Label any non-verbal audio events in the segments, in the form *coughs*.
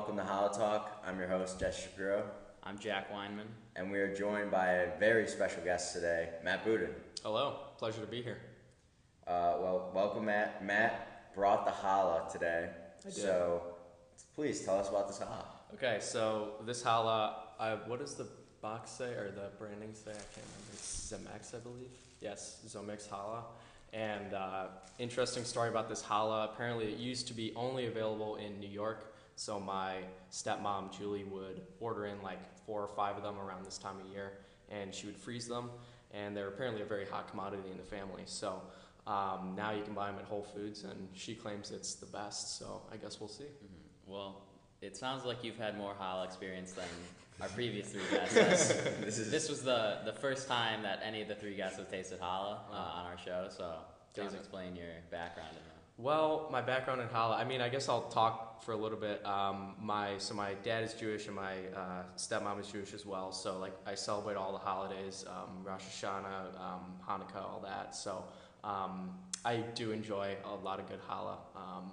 welcome to Challah Talk. I'm your host, Jess Shapiro, I'm Jack Weinman. and we are joined by a very special guest today, Matt Booden. Hello, pleasure to be here. Uh, well, welcome, Matt. Matt brought the challah today, I did. so please tell us about this challah. Okay, so this challah, uh, what does the box say or the branding say? I can't remember. It's Zemex, I believe. Yes, Zomix challah. And uh, interesting story about this challah. Apparently, it used to be only available in New York. So my stepmom Julie would order in like four or five of them around this time of year, and she would freeze them. And they're apparently a very hot commodity in the family. So um, now you can buy them at Whole Foods, and she claims it's the best. So I guess we'll see. Mhm. Well, it sounds like you've had more challah experience than our previous three guests. *laughs* this is this was the, the first time that any of the three guests have tasted challah uh, on our show, so please explain your background in that. Well, my background in challah. I mean, I guess I'll talk for a little bit. Um, my so my dad is Jewish and my uh, stepmom is Jewish as well. So like I celebrate all the holidays, um, Rosh Hashanah, um, Hanukkah, all that. So um, I do enjoy a lot of good challah. Um,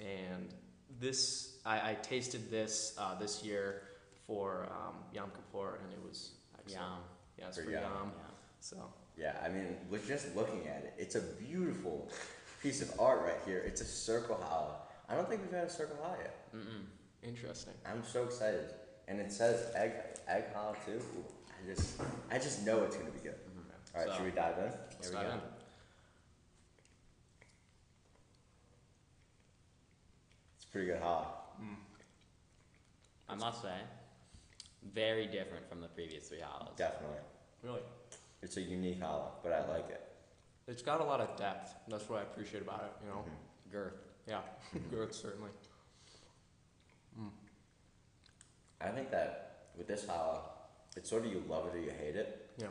and this I, I tasted this uh, this year for um, Yom Kippur, and it was excellent. Yum. Yeah, it's For for Yom. Yom. Yeah. So yeah. I mean, look, just looking at it, it's a beautiful piece of art right here. It's a circle challah. I don't think we've had a circle challah yet. Mm-mm. interesting. I'm so excited, and it says egg egg challah too. Ooh, I just I just know it's gonna be good. Mm-hmm. All right, So- should we dive in? Here Let's we dive go. in. It's a pretty good challah. Mm. I must say, very different from the previous three challahs. Definitely, Really. it's a unique challah, but I like it. It's got a lot of depth. That's what I appreciate about it. You know. Mhm. Girth. Yeah. *laughs* girth certainly. I think that with this challah, it's sort of you love it or you hate it. Yeah.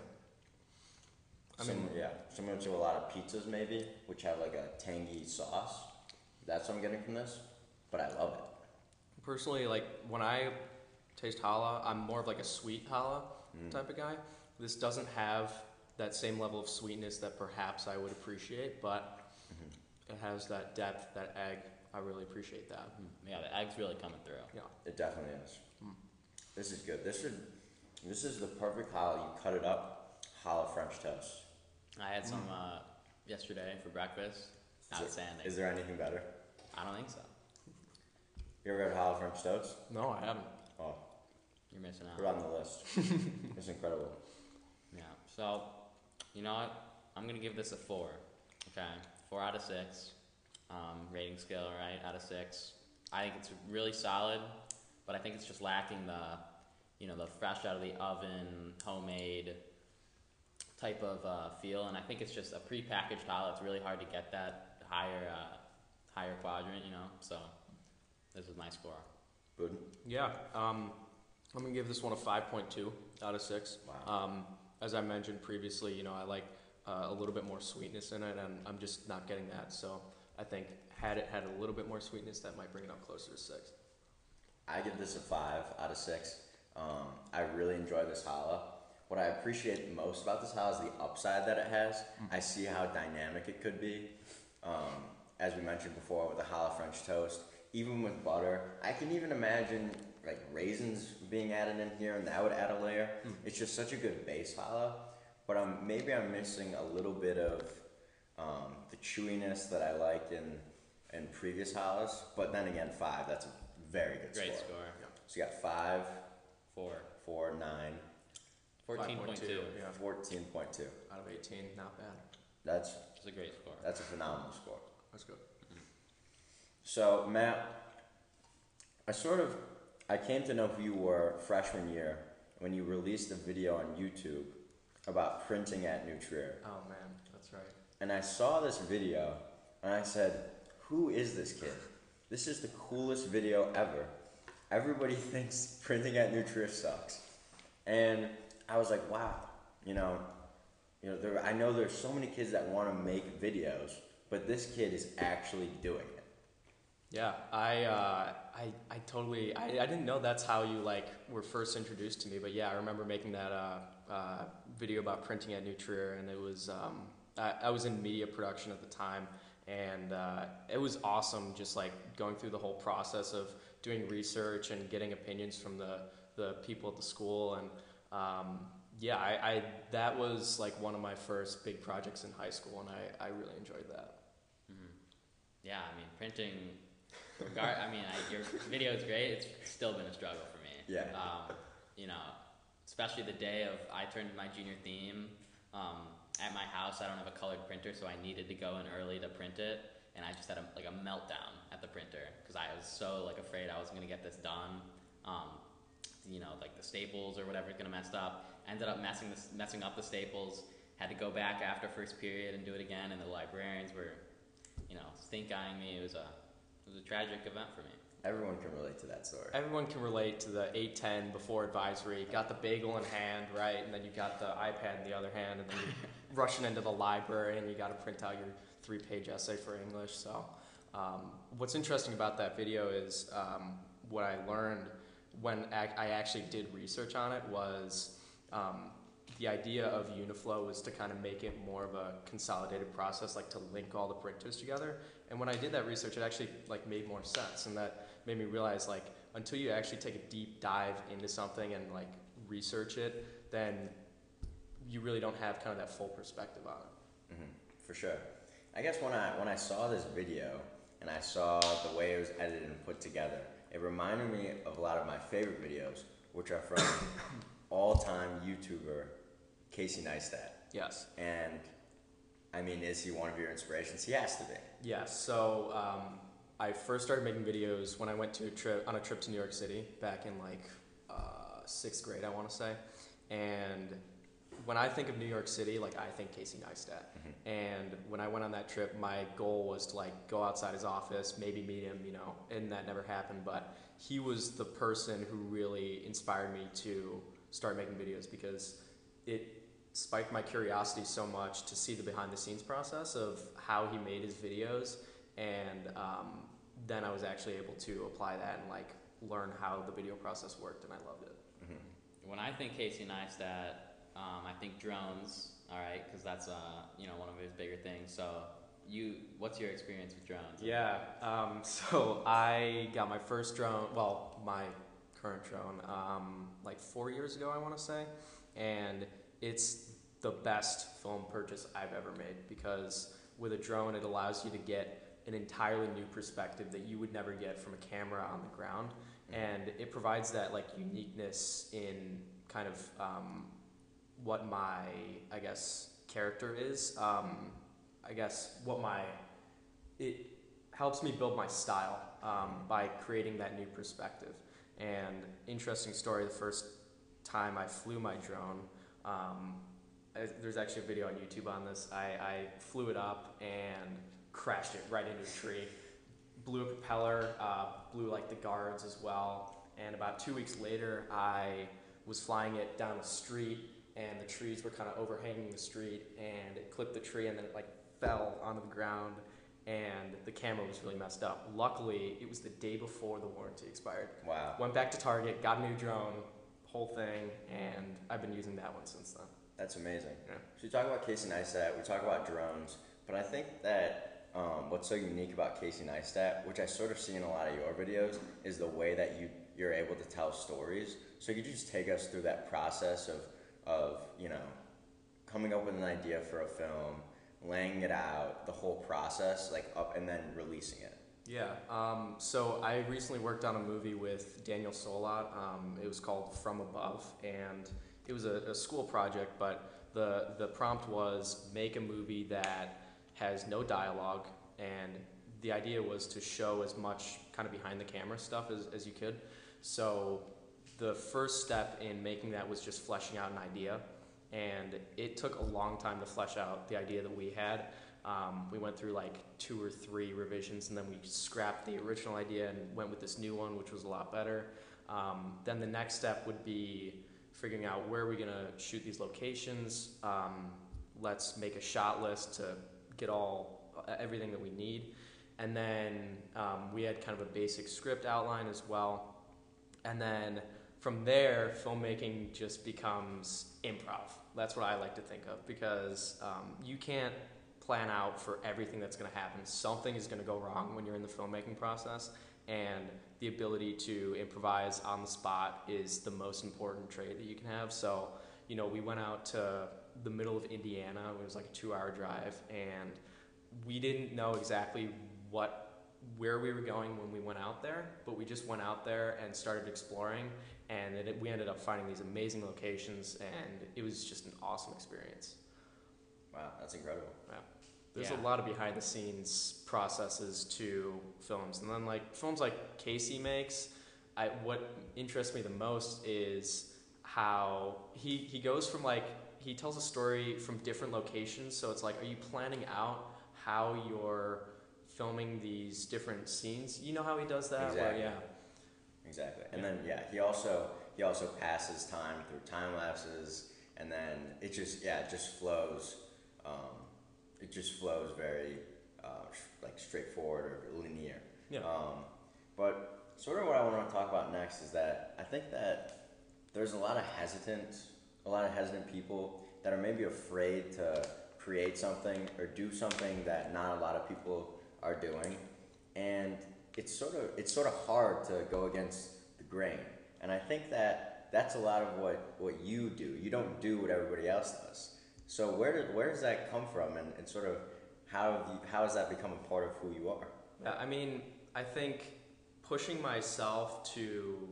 I mean- yeah, similar to a lot of pizzas maybe, which have like a tangy sauce. That's what I'm getting from this, but I love it. Personally, like when I taste challah, I'm more of like a sweet challah Mm. type of guy. This doesn't have that same level of sweetness that perhaps I would appreciate, but Mhm. it has that depth, that egg. I really appreciate that. Mm. Yeah, the egg's really coming through. Yeah. It definitely is. Mm. This is good. This should. This is the perfect challah. You cut it up, challah French toast. I had some uh, yesterday for breakfast. Is it- Outstanding. Is there anything better? I don't think so. You ever had challah French toast? No, I haven't. Oh, You're missing out. put it on the list. *laughs* it's incredible. Yeah. So, you know what? I'm gonna give this a four. Okay, four out of six. Um, rating scale, right? Out of six. I think it's really solid, but I think it's just lacking the, you know, the fresh out of the oven, homemade type of uh, feel. And I think it's just a prepackaged challah. It's really hard to get that higher, uh, higher quadrant. You know. So, this is my score. Good. Yeah. Um, I'm gonna give this one a 5.2 out of six. Wow. Um, as I mentioned previously, you know, I like uh, a little bit more sweetness in it, and I'm just not getting that. So I think had it had a little bit more sweetness, that might bring it up closer to six. I give this a five out of six. Um, I really enjoy this challah. What I appreciate most about this challah is the upside that it has. I see how dynamic it could be. Um, as we mentioned before, with the challah French toast, even with butter, I can even imagine like raisins being added in here, and that would add a layer. Mm. It's just such a good base challah. But I'm maybe I'm missing a little bit of um, the chewiness that I like in in previous challahs. But then again, five. That's a very good Great score. score. So you got five, Four. four, nine, Fourteen point two. Yeah. fourteen point two. Out of 18, not bad. That's It's a great score. that's a phenomenal score. That's good. So Matt, I sort of I came to know who you were freshman year when you released a video on YouTube about printing at New Trier. Oh man, that's right. And I saw this video and I said, Who is this kid? This is the coolest video ever. Everybody *laughs* thinks printing at New Trier sucks. And I was like, wow, you know, you know, there, I know there's so many kids that want to make videos, but this kid is actually doing it. Yeah, I, uh, I, I totally, I, I didn't know that's how you like were first introduced to me, but yeah, I remember making that uh, uh, video about printing at New Trier, and it was, um, I, I was in media production at the time, and uh, it was awesome. Just like going through the whole process of doing research and getting opinions from the the people at the school, and um, yeah, I, I that was like one of my first big projects in high school, and I, I really enjoyed that. Mhm. Yeah, I mean, printing. Regard, I mean, I, your video is great. It's still been a struggle for me. Yeah. Um, you know, especially the day of I turned my junior theme. Um, at my house, I don't have a colored printer, so I needed to go in early to print it, and I just had a, like a meltdown at the printer because I was so like afraid I wasn't gonna get this done. Um, you know, like the staples or whatever is gonna mess up. I Ended up messing this, messing up the staples. Had to go back after first period and do it again, and the librarians were, you know, stink eyeing me. It was a it was a tragic event for me. Everyone can relate to that story. Everyone can relate to the 810 before advisory. Got the bagel in hand, right? And then you got the iPad in the other hand, and then you're *laughs* rushing into the library and you got to print out your three page essay for English. So, um, what's interesting about that video is um, what I learned when I actually did research on it was um, the idea of Uniflow was to kind of make it more of a consolidated process, like to link all the printers together. And when I did that research, it actually like made more sense, and that made me realize like until you actually take a deep dive into something and like research it, then you really don't have kind of that full perspective on it. hmm for sure. I guess when I when I saw this video and I saw the way it was edited and put together, it reminded me of a lot of my favorite videos, which are from *coughs* all-time YouTuber Casey Neistat. Yes. And I mean, is he one of your inspirations? He has to be. Yes. So um, I first started making videos when I went to a trip on a trip to New York City back in like uh, sixth grade, I want to say. And when I think of New York City, like I think Casey Neistat. Mhm. And when I went on that trip, my goal was to like go outside his office, maybe meet him, you know, and that never happened. But he was the person who really inspired me to start making videos because it spiked my curiosity so much to see the behind the scenes process of how he made his videos. And um, then I was actually able to apply that and like learn how the video process worked, and I loved it. hmm When I think Casey Neistat, um, I think drones. All right, because that's uh, you know one of his bigger things. So you, what's your experience with drones? Yeah. Um, *laughs* so I got my first drone. Well, my current drone, um, like four years ago, I want to say, and it's the best film purchase I've ever made because with a drone, it allows you to get an entirely new perspective that you would never get from a camera on the ground, and it provides that like uniqueness in kind of um, what my I guess character is. Um, I guess what my it helps me build my style um, by creating that new perspective. And interesting story: the first time I flew my drone, um, there's actually a video on YouTube on this. I, I flew it up and crashed it right into a tree. Blew a propeller, uh, blew like the guards as well. And about two weeks later, I was flying it down a street, and the trees were kind of overhanging the street, and it clipped the tree, and then it like fell onto the ground, and the camera was really messed up. Luckily, it was the day before the warranty expired. Wow. Went back to Target, got a new drone, whole thing, and I've been using that one since then. That's amazing. Yeah. So we talk about Casey Neistat, we talk about drones, but I think that um, what's so unique about Casey Neistat, which I sort of see in a lot of your videos, is the way that you you're able to tell stories. So could you just take us through that process of of you know coming up with an idea for a film, laying it out, the whole process, like up and then releasing it. Yeah. Um, so I recently worked on a movie with Daniel Solot. Um, it was called From Above, and it was a, a school project. But the the prompt was make a movie that has no dialogue, and the idea was to show as much kind of behind the camera stuff as, as you could. So the first step in making that was just fleshing out an idea, and it took a long time to flesh out the idea that we had. Um, we went through like two or three revisions, and then we scrapped the original idea and went with this new one, which was a lot better. Um, then the next step would be figuring out where are we gonna shoot these locations. Um, let's make a shot list to get all uh, everything that we need, and then um, we had kind of a basic script outline as well. And then from there, filmmaking just becomes improv. That's what I like to think of because um, you can't plan out for everything that's going to happen. Something is going to go wrong when you're in the filmmaking process, and the ability to improvise on the spot is the most important trait that you can have. So, you know, we went out to the middle of Indiana. It was like a two-hour drive, and we didn't know exactly what where we were going when we went out there, but we just went out there and started exploring, and it, we ended up finding these amazing locations, and it was just an awesome experience. Wow, that's incredible. There's Yeah. a lot of behind the scenes processes to films, and then like films like Casey makes. I, what interests me the most is how he he goes from like he tells a story from different locations. So it's like, are you planning out how you're filming these different scenes? You know how he does that? Where, Exactly. yeah. Exactly. And Yeah. then yeah, he also he also passes time through time lapses, and then it just yeah it just flows. Um, it just flows very uh, sh- like straightforward or linear. Yeah. Um, but sort of what I want to talk about next is that I think that there's a lot of hesitant, a lot of hesitant people that are maybe afraid to create something or do something that not a lot of people are doing, and it's sort of it's sort of hard to go against the grain. And I think that that's a lot of what what you do. You don't do what everybody else does. So where does where does that come from, and, and sort of how have you, how has that become a part of who you are? Yeah, I mean, I think pushing myself to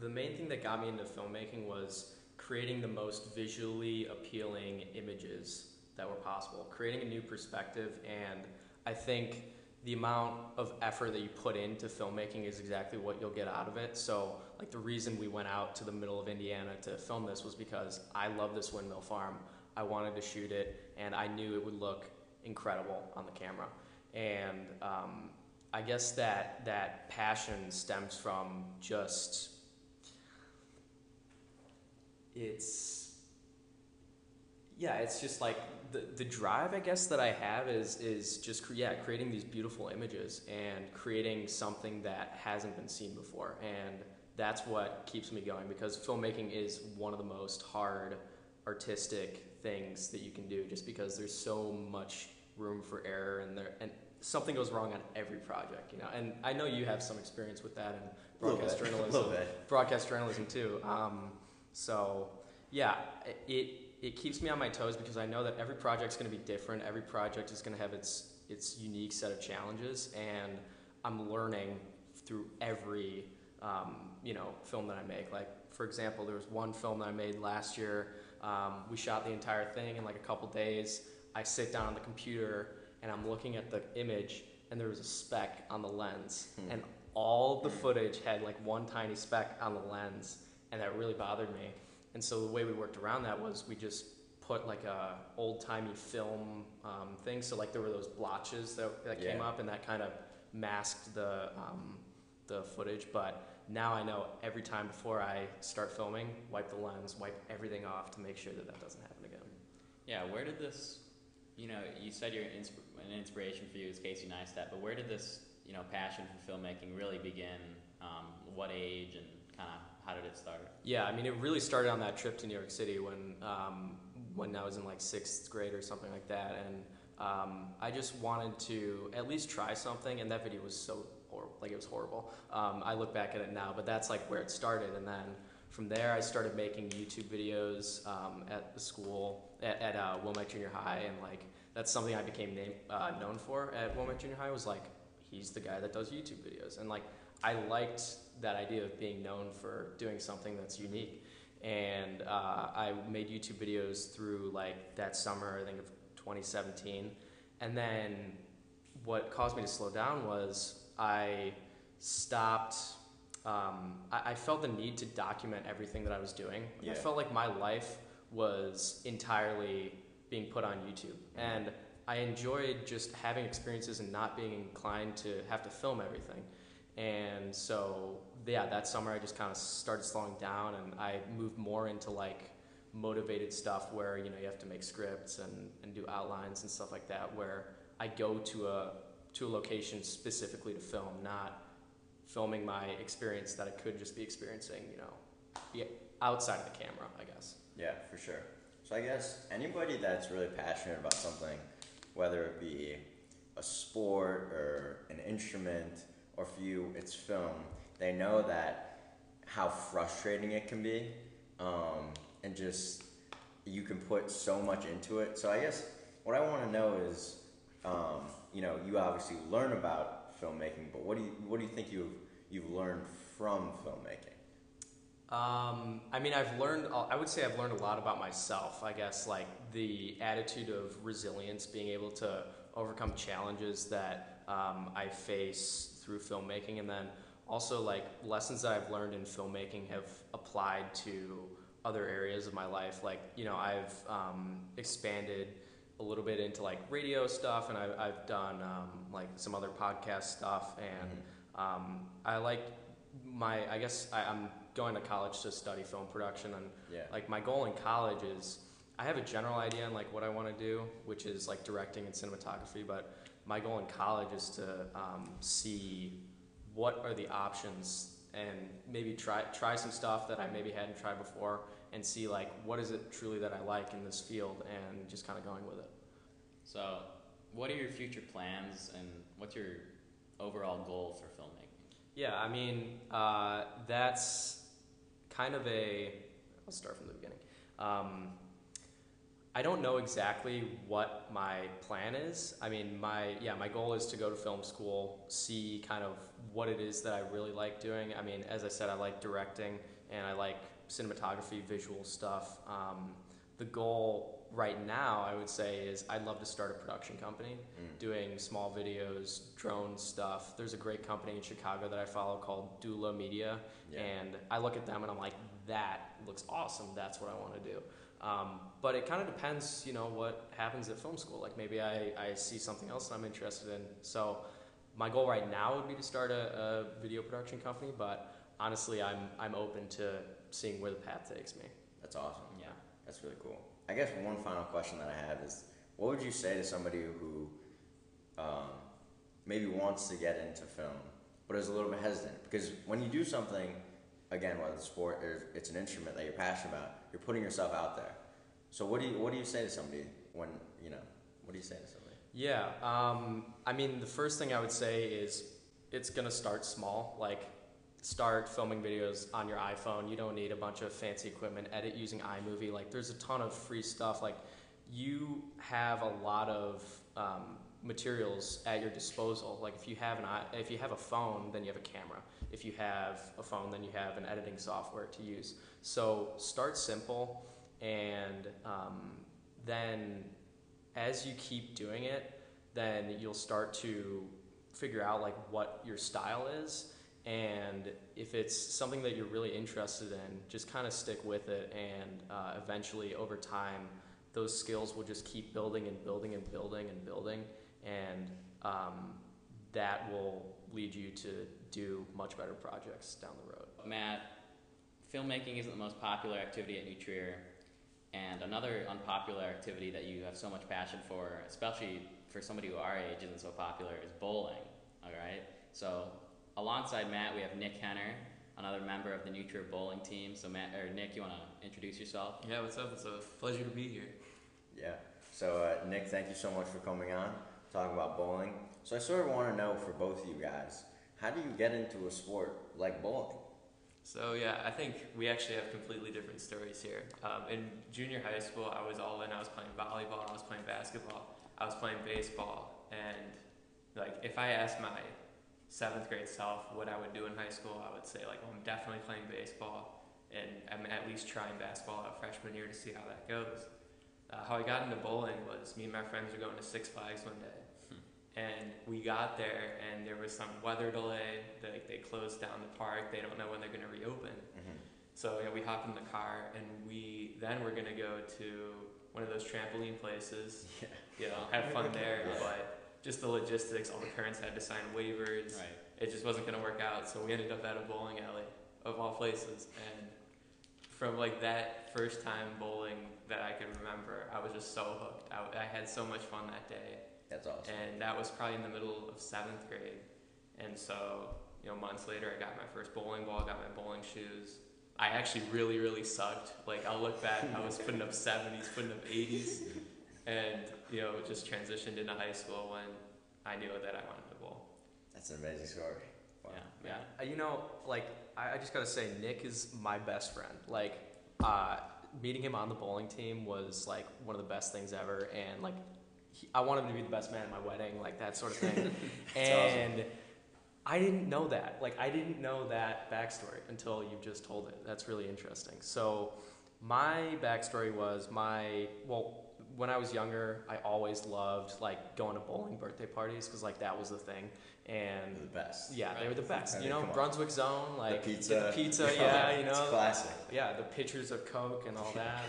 the main thing that got me into filmmaking was creating the most visually appealing images that were possible, creating a new perspective, and I think the amount of effort that you put into filmmaking is exactly what you'll get out of it. So, like the reason we went out to the middle of Indiana to film this was because I love this windmill farm. I wanted to shoot it, and I knew it would look incredible on the camera. And um, I guess that that passion stems from just it's yeah, it's just like the the drive I guess that I have is is just yeah creating these beautiful images and creating something that hasn't been seen before, and that's what keeps me going because filmmaking is one of the most hard artistic things that you can do just because there's so much room for error and there and something goes wrong on every project you know? And i know you have some experience with that in broadcast bit. *laughs* journalism. Little bit. broadcast journalism too. Um, so yeah it it keeps me on my toes because i know that every project's going to be different. Every project is going to have its its unique set of challenges and i'm learning through every um, you know film that i make. Like for example there was one film that i made last year um, we shot the entire thing in like a couple days. I sit down on the computer and i'm looking at the image and there was a speck on the lens. Hmm. and all the footage had like one tiny speck on the lens and that really bothered me. And so the way we worked around that was we just put like a old timey film um, thing. So like there were those blotches that, that came up and that kind of masked the um, the footage. But now I know every time before I start filming, wipe the lens, wipe everything off to make sure that that doesn't happen again. Yeah, where did this, you know, you said your insp- an inspiration for you is Casey Neistat, but where did this, you know, passion for filmmaking really begin? Um, what age and kind of how did it start? Yeah, I mean, it really started on that trip to New York City when um, when I was in like sixth grade or something like that, and um, I just wanted to at least try something. And that video was so like it was horrible. Um, I look back at it now, but that's like where it started, and then. From there, I started making YouTube videos um, at the school at, at uh, Wilmette Junior High, and like that's something I became name, uh, known for at Wilmette Junior High. Was like he's the guy that does YouTube videos, and like I liked that idea of being known for doing something that's unique. And uh, I made YouTube videos through like that summer, I think of 2017. And then what caused me to slow down was I stopped. Um, I, I felt the need to document everything that I was doing. I felt like my life was entirely being put on YouTube, and I enjoyed just having experiences and not being inclined to have to film everything. And so, yeah, that summer I just kind of started slowing down and I moved more into like motivated stuff where, you know, you have to make scripts and, and do outlines and stuff like that where I go to a, to a location specifically to film, not filming my experience that I could just be experiencing, you know, outside of the camera, I guess. Yeah, for sure. So I guess anybody that's really passionate about something, whether it be a sport or an instrument, or for you it's film, they know that how frustrating it can be, um, and just you can put so much into it. So I guess what I want to know is, um, you know, you obviously learn about filmmaking, but what do you what do you think you've you've learned from filmmaking? Um, I mean, I've learned, I would say I've learned a lot about myself, I guess, like the attitude of resilience, being able to overcome challenges that um, I face through filmmaking, and then also like lessons that I've learned in filmmaking have applied to other areas of my life. Like, you know, I've um, expanded a little bit into like radio stuff, and I've, I've done um, like some other podcast stuff, and um, I like my, I guess I, I'm going to college to study film production, and Yeah. like my goal in college is I have a general idea on like what I want to do, which is like directing and cinematography. But my goal in college is to um, see what are the options and maybe try try some stuff that I maybe hadn't tried before and see like what is it truly that I like in this field and just kind of going with it. So, what are your future plans and what's your overall goal for filmmaking? Yeah, I mean uh, that's kind of a. I'll start from the beginning. Um, I don't know exactly what my plan is. I mean, my yeah, my goal is to go to film school, see kind of what it is that I really like doing. I mean, as I said, I like directing and I like cinematography, visual stuff. Um, the goal right now, I would say, is I'd love to start a production company Mm. doing small videos, drone stuff. There's a great company in Chicago that I follow called Dula Media, Yeah. and I look at them and I'm like, that looks awesome. That's what I want to do. Um, but it kind of depends, you know, what happens at film school. Like maybe I, I see something else that I'm interested in. So my goal right now would be to start a, a video production company, but honestly, I'm, I'm open to seeing where the path takes me. That's awesome. Yeah. That's really cool. I guess one final question that I have is, what would you say to somebody who um, maybe wants to get into film, but is a little bit hesitant? Because when you do something, again, whether it's sport or it's an instrument that you're passionate about, you're putting yourself out there. So what do you what do you say to somebody when you know? What do you say to somebody? Yeah, um, I mean, the first thing I would say is it's gonna start small. Like, start filming videos on your iPhone. You don't need a bunch of fancy equipment. Edit using iMovie. Like, there's a ton of free stuff. Like, you have a lot of um, materials at your disposal. Like, if you have an if you have a phone, then you have a camera. If you have a phone, then you have an editing software to use. So start simple, and um, then as you keep doing it, then you'll start to figure out like what your style is and if it's something that you're really interested in just kind of stick with it and uh, eventually over time those skills will just keep building and building and building and building and um, that will lead you to do much better projects down the road Matt, filmmaking isn't the most popular activity at New Trier, and another unpopular activity that you have so much passion for, especially for somebody who our age isn't so popular, is bowling. All right. So alongside Matt, we have Nick Henner, another member of the New Trier bowling team. So Matt or Nick, you want to introduce yourself? Yeah, what's up? It's a pleasure to be here. Yeah. So uh, Nick, thank you so much for coming on, talking about bowling. So I sort of want to know for both of you guys, how do you get into a sport like bowling? So yeah, I think we actually have completely different stories here. Um, in junior high school, I was all in. I was playing volleyball. I was playing basketball. I was playing baseball. And like, if I asked my seventh grade self what I would do in high school, I would say like, well, I'm definitely playing baseball, and I'm at least trying basketball out freshman year to see how that goes. Uh, how I got into bowling was me and my friends were going to Six Flags one day. And we got there, and there was some weather delay. They, they closed down the park. They don't know when they're going to reopen. Mm-hmm. So yeah, we hop in the car, and we then we're going to go to one of those trampoline places. *laughs* Yeah. You know, have fun there. Yeah. But just the logistics, all the parents had to sign waivers. Right. It just wasn't going to work out. So we ended up at a bowling alley, of all places. And from like that first time bowling that I can remember, I was just so hooked. I, I had so much fun that day That's awesome. and that was probably in the middle of seventh grade. And so, you know, months later, I got my first bowling ball, got my bowling shoes. I actually really, really sucked. Like, I'll look back, I was putting up 70s, putting up 80s. and you know just transitioned into high school when I knew that I wanted to bowl. That's an amazing story. Wow. Yeah, Yeah, yeah. uh, you know, like I, I just gotta say, Nick is my best friend. Like, uh, meeting him on the bowling team was like one of the best things ever, and like, he, I want him to be the best man at my wedding, like that sort of thing. *laughs* That's and I didn't know that. Like, I didn't know that backstory until you just told it. That's really interesting. So, my backstory was my well. When I was younger, I always loved like going to bowling birthday parties because like that was the thing, and The best. yeah, they were the best. I You know, on. Brunswick Zone, like the pizza. the pizza, *laughs* yeah, you It's know, classic. yeah, the pitchers of Coke and all *laughs* that.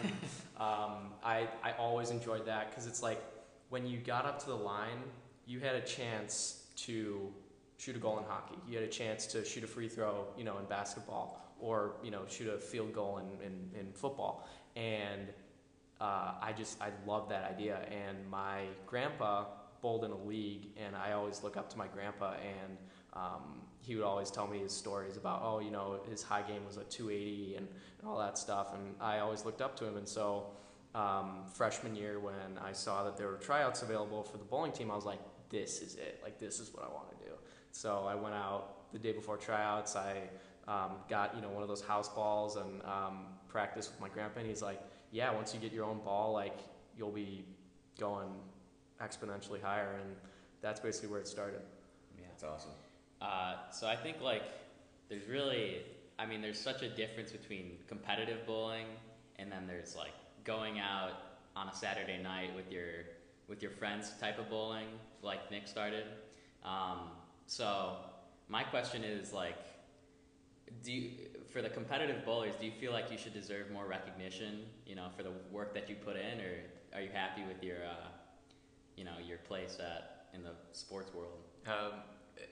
um, I I always enjoyed that because it's like when you got up to the line, you had a chance to shoot a goal in hockey. You had a chance to shoot a free throw, you know, in basketball, or you know, shoot a field goal in in, in football. And uh, I just I love that idea. And my grandpa bowled in a league, and I always look up to my grandpa, and um, he would always tell me his stories about oh you know his high game was a 280 and, and all that stuff, and I always looked up to him, and so. Um, freshman year, when I saw that there were tryouts available for the bowling team, I was like, "This is it! Like, this is what I want to do." So I went out the day before tryouts. I um, got you know one of those house balls and um, practiced with my grandpa. And he's like, "Yeah, once you get your own ball, like you'll be going exponentially higher." And that's basically where it started. yeah. That's awesome. Uh, so I think like there's really, I mean, there's such a difference between competitive bowling and then there's like going out on a Saturday night with your with your friends type of bowling, like Nick started. Um, so my question is like, do you, for the competitive bowlers, do you feel like you should deserve more recognition, you know, for the work that you put in, or are you happy with your, uh, you know, your place at in the sports world? Um,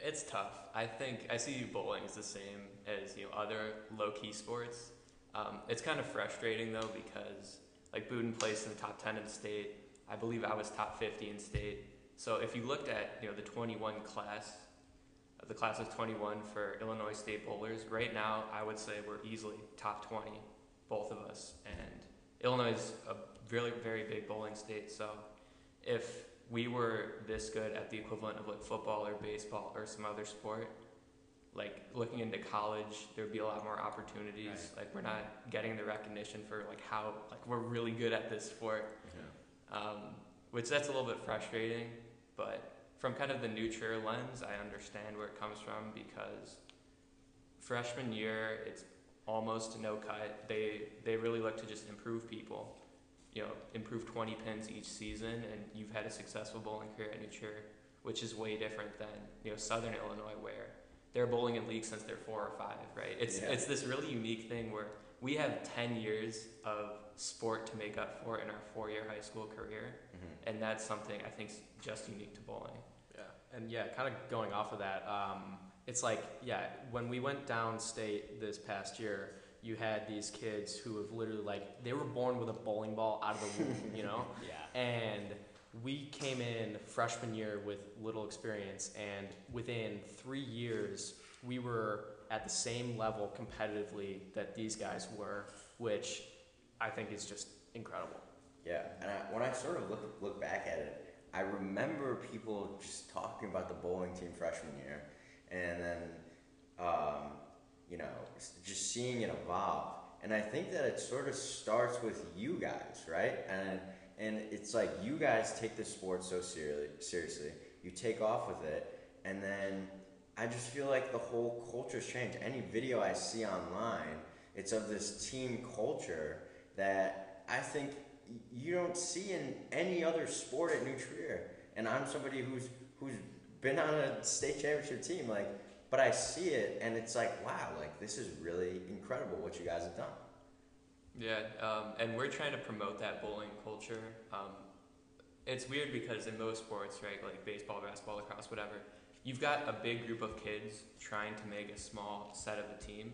it's tough. I think I see bowling as the same as you know other low key sports. Um, it's kind of frustrating though because like Booden placed in the top ten in state. I believe I was top fifty in state. So if you looked at you know the twenty one class, the class of twenty one for Illinois State bowlers, right now I would say we're easily top twenty, both of us. And Illinois is a really very big bowling state. So if we were this good at the equivalent of like football or baseball or some other sport, like looking into college, there'd be a lot more opportunities. Right. Like we're not getting the recognition for like how like we're really good at this sport, Yeah. um, which that's a little bit frustrating. But from kind of the neutral lens, I understand where it comes from because freshman year it's almost no cut. They they really look to just improve people you know, improve 20 pins each season, and you've had a successful bowling career at New Trier, which is way different than you know Southern Illinois, where they're bowling in league since they're four or five, right? It's Yeah. it's this really unique thing where we have 10 years of sport to make up for in our four-year high school career, Mhm. and that's something I think is just unique to bowling. And yeah, kind of going off of that, um, it's like yeah, when we went downstate this past year, you had these kids who have literally like they were born with a bowling ball out of the womb, you know, *laughs* Yeah. and we came in freshman year with little experience, and within three years, we were at the same level competitively that these guys were, which I think is just incredible. Yeah, and I, when I sort of look look back at it, I remember people just talking about the bowling team freshman year, and then, um, you know, just seeing it evolve. And I think that it sort of starts with you guys, right? And and it's like you guys take the sport so seriously. Seriously, you take off with it, and then I just feel like the whole culture's changed. Any video I see online, it's of this team culture that I think you don't see in any other sport at New Trier. And I'm somebody who's who's been on a state championship team, like, but I see it and it's like, wow, like this is really incredible what you guys have done. Yeah, um, and we're trying to promote that bowling culture. Um, it's weird because in most sports, right, like baseball, basketball, lacrosse, whatever, you've got a big group of kids trying to make a small set of a team.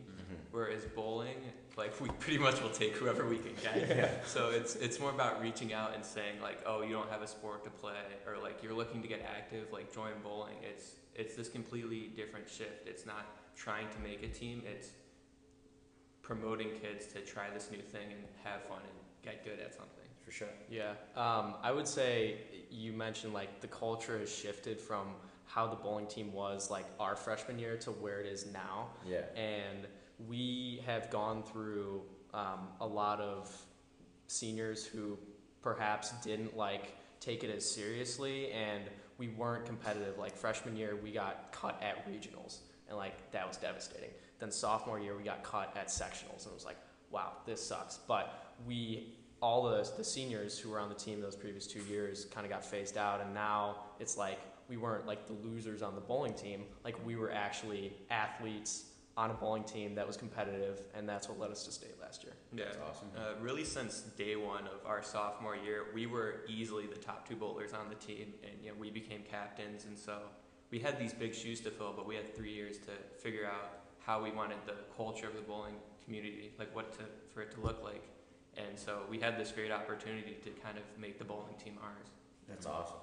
Whereas bowling, like we pretty much will take whoever we can get. So it's it's more about reaching out and saying like, oh, you don't have a sport to play, or like you're looking to get active, like join bowling. It's it's this completely different shift. It's not trying to make a team. It's promoting kids to try this new thing and have fun and get good at something. For For sure. Yeah, um, I would say you mentioned like the culture has shifted from how the bowling team was like our freshman year to where it is now, Yeah. and we have gone through um, a lot of seniors who perhaps didn't like take it as seriously, and we weren't competitive. Like freshman year, we got cut at regionals, and like that was devastating. Then sophomore year, we got cut at sectionals, and it was like, wow, this sucks. But we all the, the seniors who were on the team those previous two years kind of got phased out and now it's like we weren't like the losers on the bowling team like we were actually athletes on a bowling team that was competitive and that's what led us to state last year Yeah. That's awesome. Uh, really, since day one of our sophomore year, we were easily the top two bowlers on the team, and you know we became captains, and so we had these big shoes to fill. But we had three years to figure out how we wanted the culture of the bowling community, like what to for it to look like, and so we had this great opportunity to kind of make the bowling team ours. That's awesome.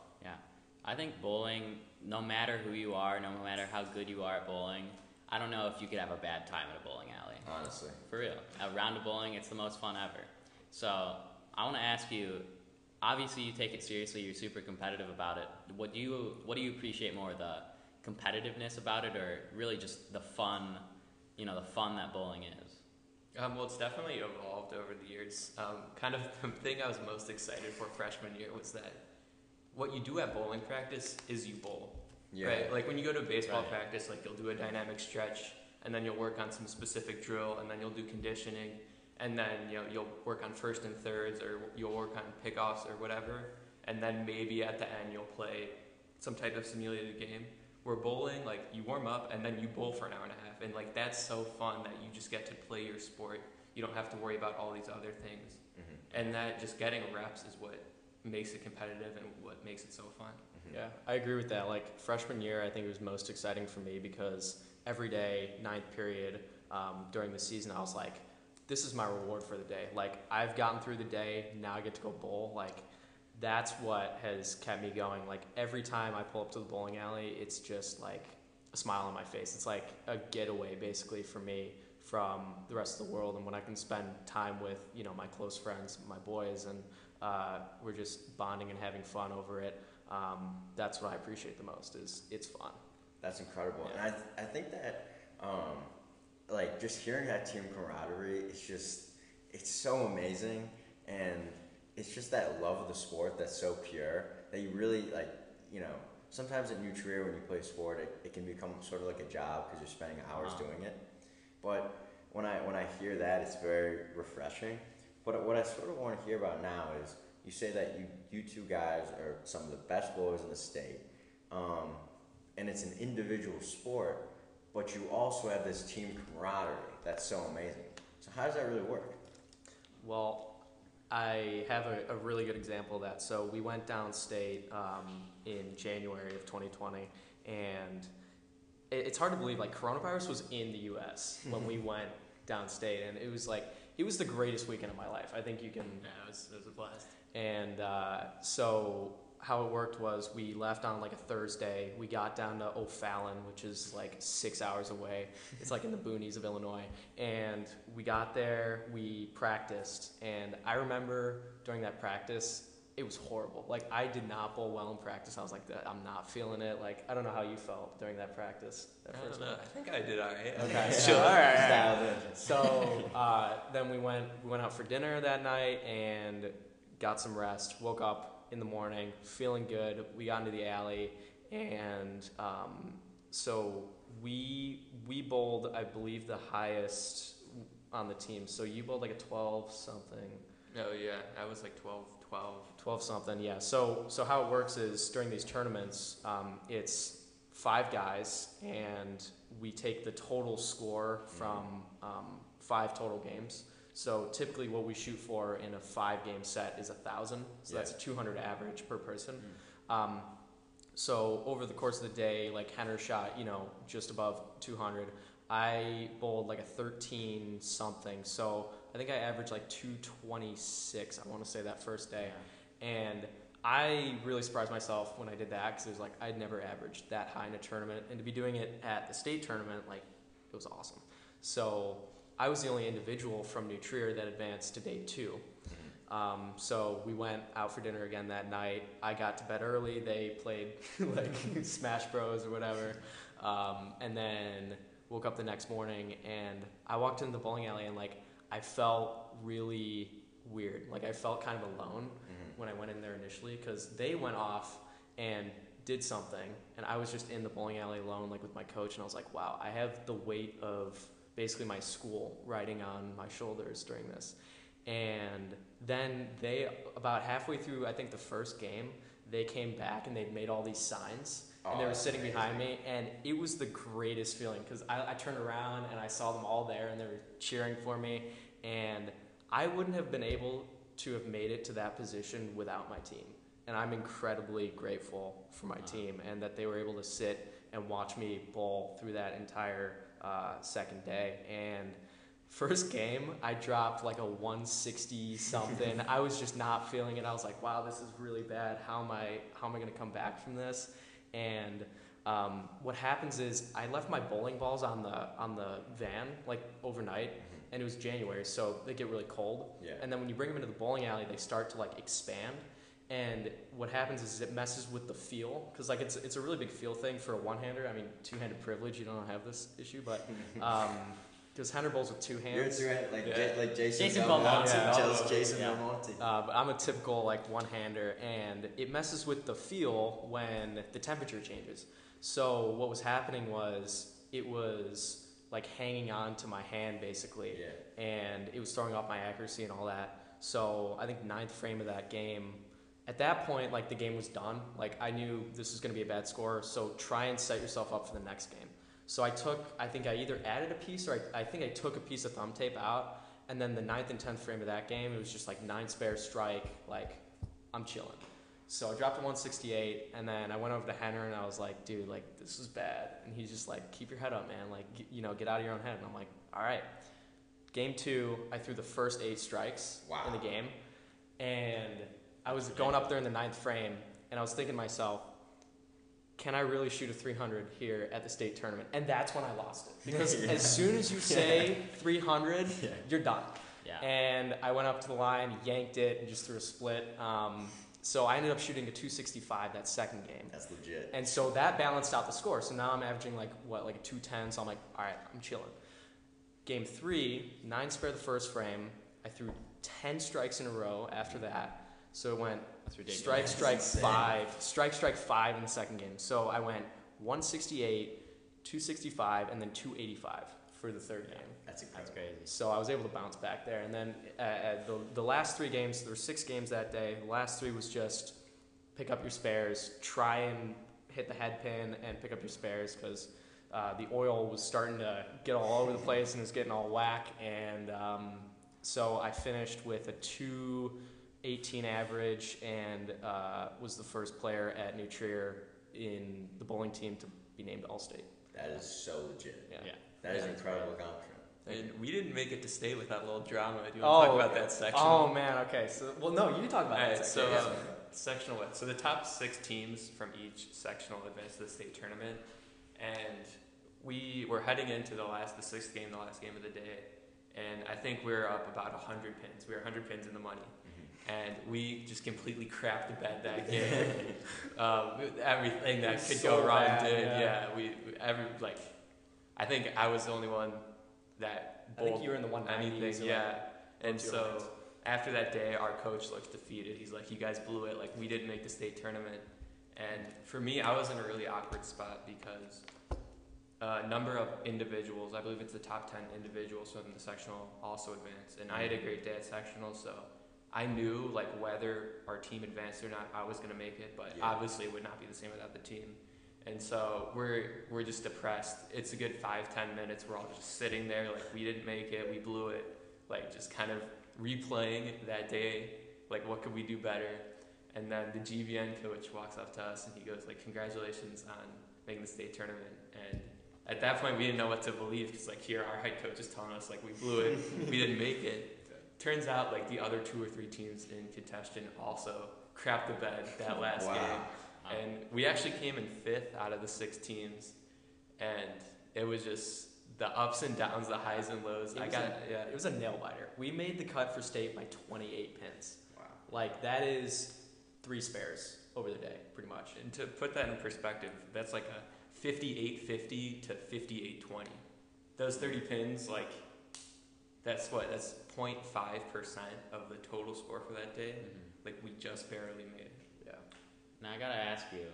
I think bowling, no matter who you are, no matter how good you are at bowling, I don't know if you could have a bad time at a bowling alley. Honestly. For real. A round of bowling, it's the most fun ever. So I want to ask you. Obviously, you take it seriously. You're super competitive about it. What do you What do you appreciate more, the competitiveness about it, or really just the fun? You know, the fun that bowling is. Um, well, it's definitely evolved over the years. Um, kind of *laughs* the thing I was most excited for freshman year was that what you do at bowling practice is you bowl. Yeah. Right? Like when you go to baseball Right. practice, like you'll do a dynamic stretch, and then you'll work on some specific drill, and then you'll do conditioning, and then you know you'll work on first and thirds, or you'll work on pickoffs or whatever, and then maybe at the end you'll play some type of simulated game. Where bowling, like you warm up and then you bowl for an hour and a half, and like that's so fun that you just get to play your sport. You don't have to worry about all these other things, Mhm. and that just getting reps is what makes it competitive and what makes it so fun. Mhm. Yeah, I agree with that. Like freshman year, I think it was most exciting for me because every day, ninth period, um, during the season, I was like, this is my reward for the day. Like I've gotten through the day, now I get to go bowl. Like that's what has kept me going. Like every time I pull up to the bowling alley, it's just like a smile on my face. It's like a getaway basically for me from the rest of the world and when I can spend time with, you know, my close friends, my boys and uh, we're just bonding and having fun over it um, that's what I appreciate the most is it's fun. That's incredible, and I th- I think that um, like just hearing that team camaraderie, it's just it's so amazing, and it's just that love of the sport that's so pure that you really like you know. Sometimes at New Trier, when you play sport, it, it can become sort of like a job because you're spending hours Uh-huh. doing it. But when I when I hear that, it's very refreshing. But what I sort of want to hear about now is you say that you you two guys are some of the best bowlers in the state. Um, and it's an individual sport, but you also have this team camaraderie that's so amazing. So how does that really work? Well, I have a, a really good example of that. So we went downstate um, in January of 2020, and it, it's hard to believe like coronavirus was in the U.S. when we *laughs* went downstate, and it was like it was the greatest weekend of my life. I think you can Yeah, it was, it was a blast. And uh, so how it worked was we left on like a Thursday. We got down to O'Fallon, which is like six hours away. It's like in the boonies of Illinois. And we got there, we practiced. And I remember during that practice, it was horrible. Like I did not bowl well in practice. I was like, I'm not feeling it. Like I don't know how you felt during that practice. That I first don't know. one. I think I did all right. Okay. *laughs* Sure. All right, all right. Dialed. So uh, then we went we went out for dinner that night and got some rest. Woke up in the morning feeling good. We got into the alley and um, so we we bowled I believe the highest on the team. So you bowled like a twelve something. Oh yeah, I was like 12, 12. 12 something yeah. So so how it works is during these tournaments um, it's five guys and we take the total score from um, five total games. So typically what we shoot for in a five game set is a thousand. So that's a 200 average per person. Um, so over the course of the day like henner shot you know just above 200 i bowled like a 13 something. So i think i averaged like 226 i want to say that first day and I really surprised myself when I did that because it was like I'd never averaged that high in a tournament, and to be doing it at the state tournament, like it was awesome. So I was the only individual from New Trier that advanced to day 2 Um, so we went out for dinner again that night. I got to bed early. They played *laughs* like *laughs* Smash Bros or whatever, um, and then woke up the next morning and I walked into the bowling alley and like I felt really weird. Like I felt kind of alone Mhm. when I went in there initially because they went off and did something, and I was just in the bowling alley alone, like with my coach, and I was like, wow, I have the weight of basically my school riding on my shoulders during this. And then they, about halfway through, I think the first game, they came back and they'd made all these signs and Oh, they were sitting amazing. behind me, and it was the greatest feeling because I, I turned around and I saw them all there, and they were cheering for me, and I wouldn't have been able to have made it to that position without my team, and I'm incredibly grateful for my team and that they were able to sit and watch me bowl through that entire uh, second day, and. First game, I dropped like a 160 something. *laughs* I was just not feeling it. I was like, "Wow, this is really bad. How am I? How am I going to come back from this?" And um, what happens is I left my bowling balls on the on the van like overnight, and it was January, so they get really cold. Yeah. And then when you bring them into the bowling alley, they start to like expand. And what happens is it messes with the feel because like it's it's a really big feel thing for a one hander. I mean, two handed privilege, you don't have this issue, but *laughs* because hander bowls with two hands. You're hands. doing like, Yeah. J- like Jason, Jason Belmonte. Belmonte. Just Jason Yeah. Belmonte. Uh, but I'm a typical like one-hander, and it messes with the feel when the temperature changes. So what was happening was it was like hanging on to my hand basically, Yeah. and it was throwing off my accuracy and all that. So I think ninth frame of that game. At that point, like the game was done. Like I knew this was going to be a bad score. So try and set yourself up for the next game. So I took, I think I either added a piece or I, I think I took a piece of thumb tape out. And then the ninth and tenth frame of that game, it was just like nine spare strike. Like I'm chilling. So I dropped a 168, and then I went over to Henner and I was like, dude, like this is bad. And he's just like, keep your head up, man. Like g- you know, get out of your own head. And I'm like, all right. Game two, I threw the first eight strikes in the game, and I was going up there in the ninth frame, and I was thinking to myself, can I really shoot a 300 here at the state tournament? And that's when I lost it *laughs* because Yeah. as soon as you say 300, Yeah. you're done. Yeah. And I went up to the line, yanked it, and just threw a split. Um, so I ended up shooting a 265 that second game. That's legit. And so that balanced out the score. So now I'm averaging like what, like a 210. So I'm like, all right, I'm chilling. Game three, nine spare the first frame. I threw 10 strikes in a row after that. So it went That's ridiculous. strike, strike, That's insane. five, strike, strike, five in the second game. So I went 168, 265, and then 285 for the third game. That's That's crazy. So I was able to bounce back there. And then uh, uh, the, the last three games, there were six games that day. The last three was just pick up your spares, try and hit the head pin and pick up your spares because uh, the oil was starting to get all over the place and it was getting all whack. And um, so I finished with a 218 average and uh, was the first player at New Trier in the bowling team to be named All State. That is so legit. Yeah. Yeah. That is Yeah, an incredible accomplishment. And we didn't make it to state with that little drama. Do you want to Oh, talk about that section? Oh man, okay. So well, no, you talk about Alright, that. so section. um, sectional what? So the top six teams from each sectional advance to the state tournament, and we were heading into the last, the sixth game, the last game of the day, and I think we were up about hundred pins. We were hundred pins in the money, and we just completely crapped the bed that *laughs* game. um, everything that could So go wrong bad, did. yeah. Yeah. we every like, I think I was the only one that I think you were in the one anything. Yeah, like- and so after that day, our coach looked defeated. He's like, "You guys blew it. Like we didn't make the state tournament." And for me, I was in a really awkward spot because a number of individuals, I believe it's the top ten individuals from the sectional, also advanced. And I had a great day at sectional, so I knew like whether our team advanced or not, I was gonna make it. But Yeah. obviously, it would not be the same without the team. And so we're we're just depressed. It's a good five ten minutes. We're all just sitting there like we didn't make it, we blew it, like just kind of replaying that day. Like what could we do better? And then the GBN coach walks up to us and he goes like, "Congratulations on making the state tournament." And at that point, we didn't know what to believe because like here our head coach is telling us like we blew it, we didn't make it. Turns out like the other two or three teams in contention also crapped the bed that *laughs* last Wow. game. Wow. And we actually came in fifth out of the six teams, and it was just the ups and downs, the highs and lows. It I was got a, yeah. It was a nail biter. We made the cut for state by 28 pins. Wow. Like that is three spares over the day, pretty much. And to put that in perspective, that's like a 58.50 to 58.20. Those 30 pins, like, that's what? That's 0.5% of the total score for that day. Like, we just barely made it. Yeah. Now I gotta ask you,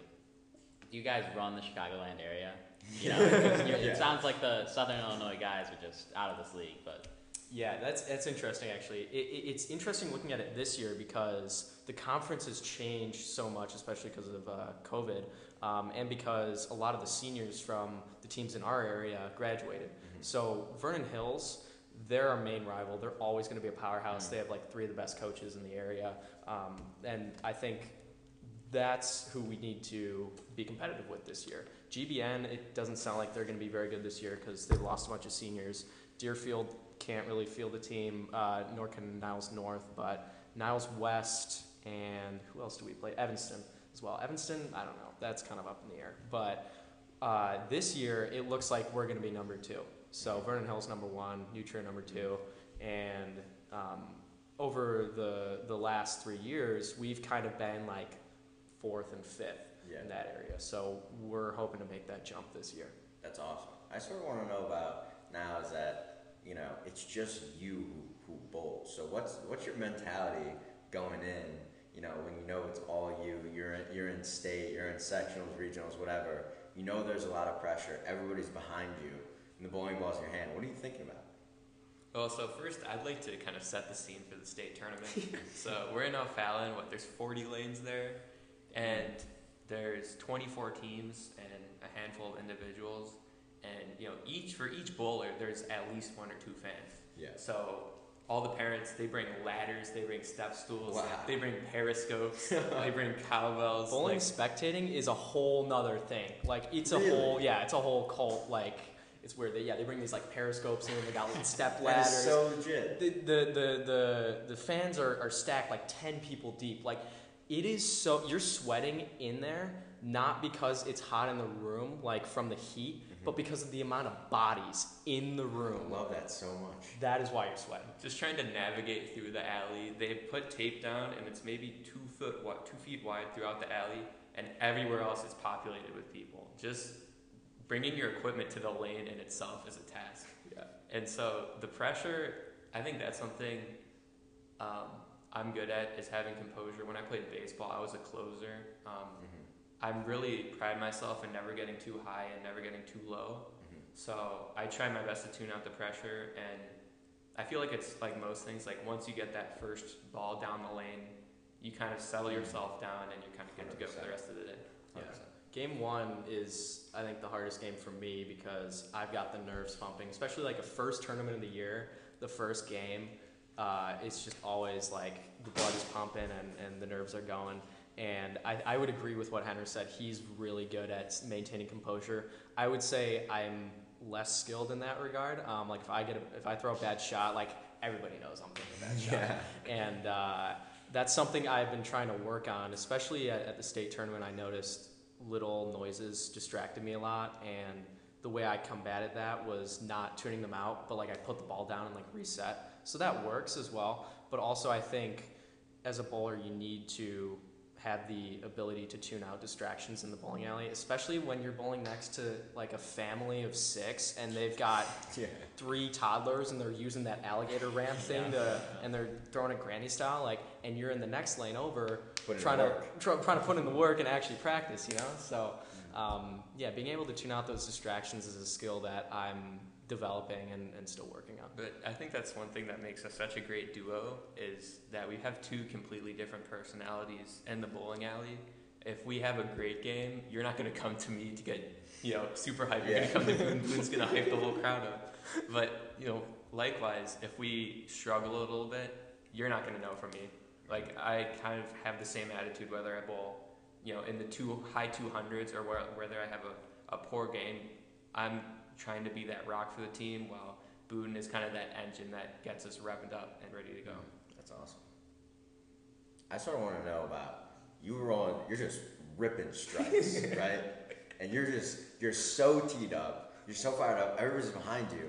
do you guys run the Chicagoland area? *laughs* You know, Yeah. it sounds like the Southern Illinois guys are just out of this league, but Yeah, that's that's interesting actually. It, it, it's interesting looking at it this year because the conference has changed so much, especially because of uh, COVID, um, and because a lot of the seniors from the teams in our area graduated. So Vernon Hills, they're our main rival. They're always going to be a powerhouse. They have like three of the best coaches in the area, um, and I think that's who we need to be competitive with this year. GBN, it doesn't sound like they're going to be very good this year because they've lost a bunch of seniors. Deerfield can't really field a team, uh, nor can Niles North, but Niles West and who else do we play? Evanston as well. Evanston, I don't know. That's kind of up in the air. But uh, this year, it looks like we're going to be number two. So Vernon Hills number one, New Trier number two, and um, over the the last three years, we've kind of been like fourth and fifth Yeah. in that area. So we're hoping to make that jump this year. That's awesome. I sort of want to know about now is that you know it's just you who, who bowls. So what's what's your mentality going in? You know when you know it's all you. You're in, you're in state. You're in sectionals, regionals, whatever. You know there's a lot of pressure. Everybody's behind you, and the bowling ball's in your hand. What are you thinking about? Well, so first, I'd like to kind of set the scene for the state tournament. *laughs* so we're in O'Fallon. What? There's 40 lanes there, and there's 24 teams and a handful of individuals. And you know, each for each bowler, there's at least one or two fans. Yes. So all the parents, they bring ladders, they bring step stools, Wow. they bring periscopes, *laughs* they bring cowbells. Bowling like- spectating is a whole nother thing. Like it's a whole yeah, it's a whole cult. Like it's where they yeah they bring these like periscopes in. They got like *laughs* step ladders. is so legit. the, the, the, the, the fans are, are stacked like 10 people deep. Like, it is so, you're sweating in there, not because it's hot in the room, like from the heat, mm-hmm. but because of the amount of bodies in the I room. love that so much. That is why you're sweating. just trying to navigate through the alley. They put tape down, and it's maybe two foot what two feet wide throughout the alley, and everywhere else is populated with people. Just bringing your equipment to the lane in itself is a task. Yeah. And so the pressure, I think that's something um, I'm good at is having composure. When I played baseball, I was a closer. Um, Mhm. I'm really pride myself in never getting too high and never getting too low. Mhm. So I try my best to tune out the pressure, and I feel like it's like most things. Like once you get that first ball down the lane, you kind of settle yourself down, and you're kind of good to go for the rest of the day. Yeah. Game one is, I think, the hardest game for me because I've got the nerves pumping, especially like a first tournament of the year, the first game. Uh, it's just always like the blood is pumping and, and the nerves are going. And I, I would agree with what Henry said. He's really good at maintaining composure. I would say I'm less skilled in that regard. Um, like if I get a, if I throw a bad shot, like everybody knows I'm throwing a bad *laughs* shot Yeah. and uh, that's something I've been trying to work on, especially at, at the state tournament. I noticed little noises distracted me a lot, and the way I combated that was not tuning them out, but like I put the ball down and like reset. So that works as well. But also, I think as a bowler, you need to have the ability to tune out distractions in the bowling alley, especially when you're bowling next to like a family of six and they've got *laughs* Yeah. three toddlers and they're using that alligator ramp *laughs* thing to, and they're throwing it granny style, like, and you're in the next lane over trying to try, trying to put in the work and actually practice, you know. So, um, yeah, being able to tune out those distractions is a skill that I'm developing and, and still working on. But I think that's one thing that makes us such a great duo is that we have two completely different personalities in the bowling alley. If we have a great game, you're not going to come to me to get, you know, super hyped. You're Yeah. going to come to *laughs* Boone. Boone's going to hype the whole crowd up. But, you know, likewise, if we struggle a little bit, you're not going to know from me. Like, I kind of have the same attitude whether I bowl, you know, in the two high 200s or where, whether I have a, a poor game. I'm trying to be that rock for the team while Boone is kind of that engine that gets us revved up and ready to go. Mm-hmm. That's awesome. I sort of want to know about you were on. You're just ripping strikes, *laughs* right? And you're just you're so teed up. You're so fired up. Everybody's behind you.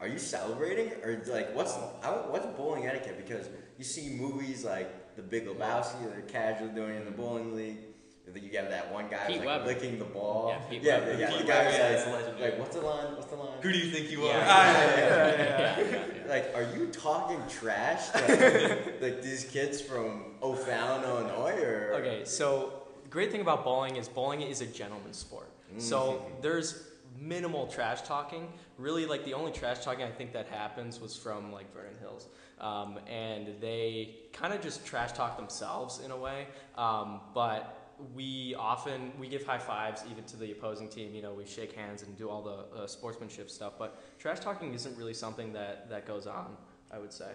Are you celebrating or like what's how, what's bowling etiquette? Because you see movies like The Big Lebowski, they're casually doing it in the bowling league. Then you have that one guy Pete like licking the ball. Yeah, Pete yeah, Weber. yeah, Pete the guy Weber, yeah, like, like, what's the line? What's the line? Who do you think you are? Ah, *laughs* yeah, yeah. Like, are you talking trash to like, *laughs* like these kids from O'Fallon, Illinois, or Okay, so great thing about bowling is bowling is a gentleman's sport. So there's minimal trash talking. Really, like the only trash talking I think that happens was from like Vernon Hills, um, and they kind of just trash talk themselves in a way. Um, but we often we give high fives even to the opposing team. You know, we shake hands and do all the uh, sportsmanship stuff. But trash talking isn't really something that that goes on. I would say.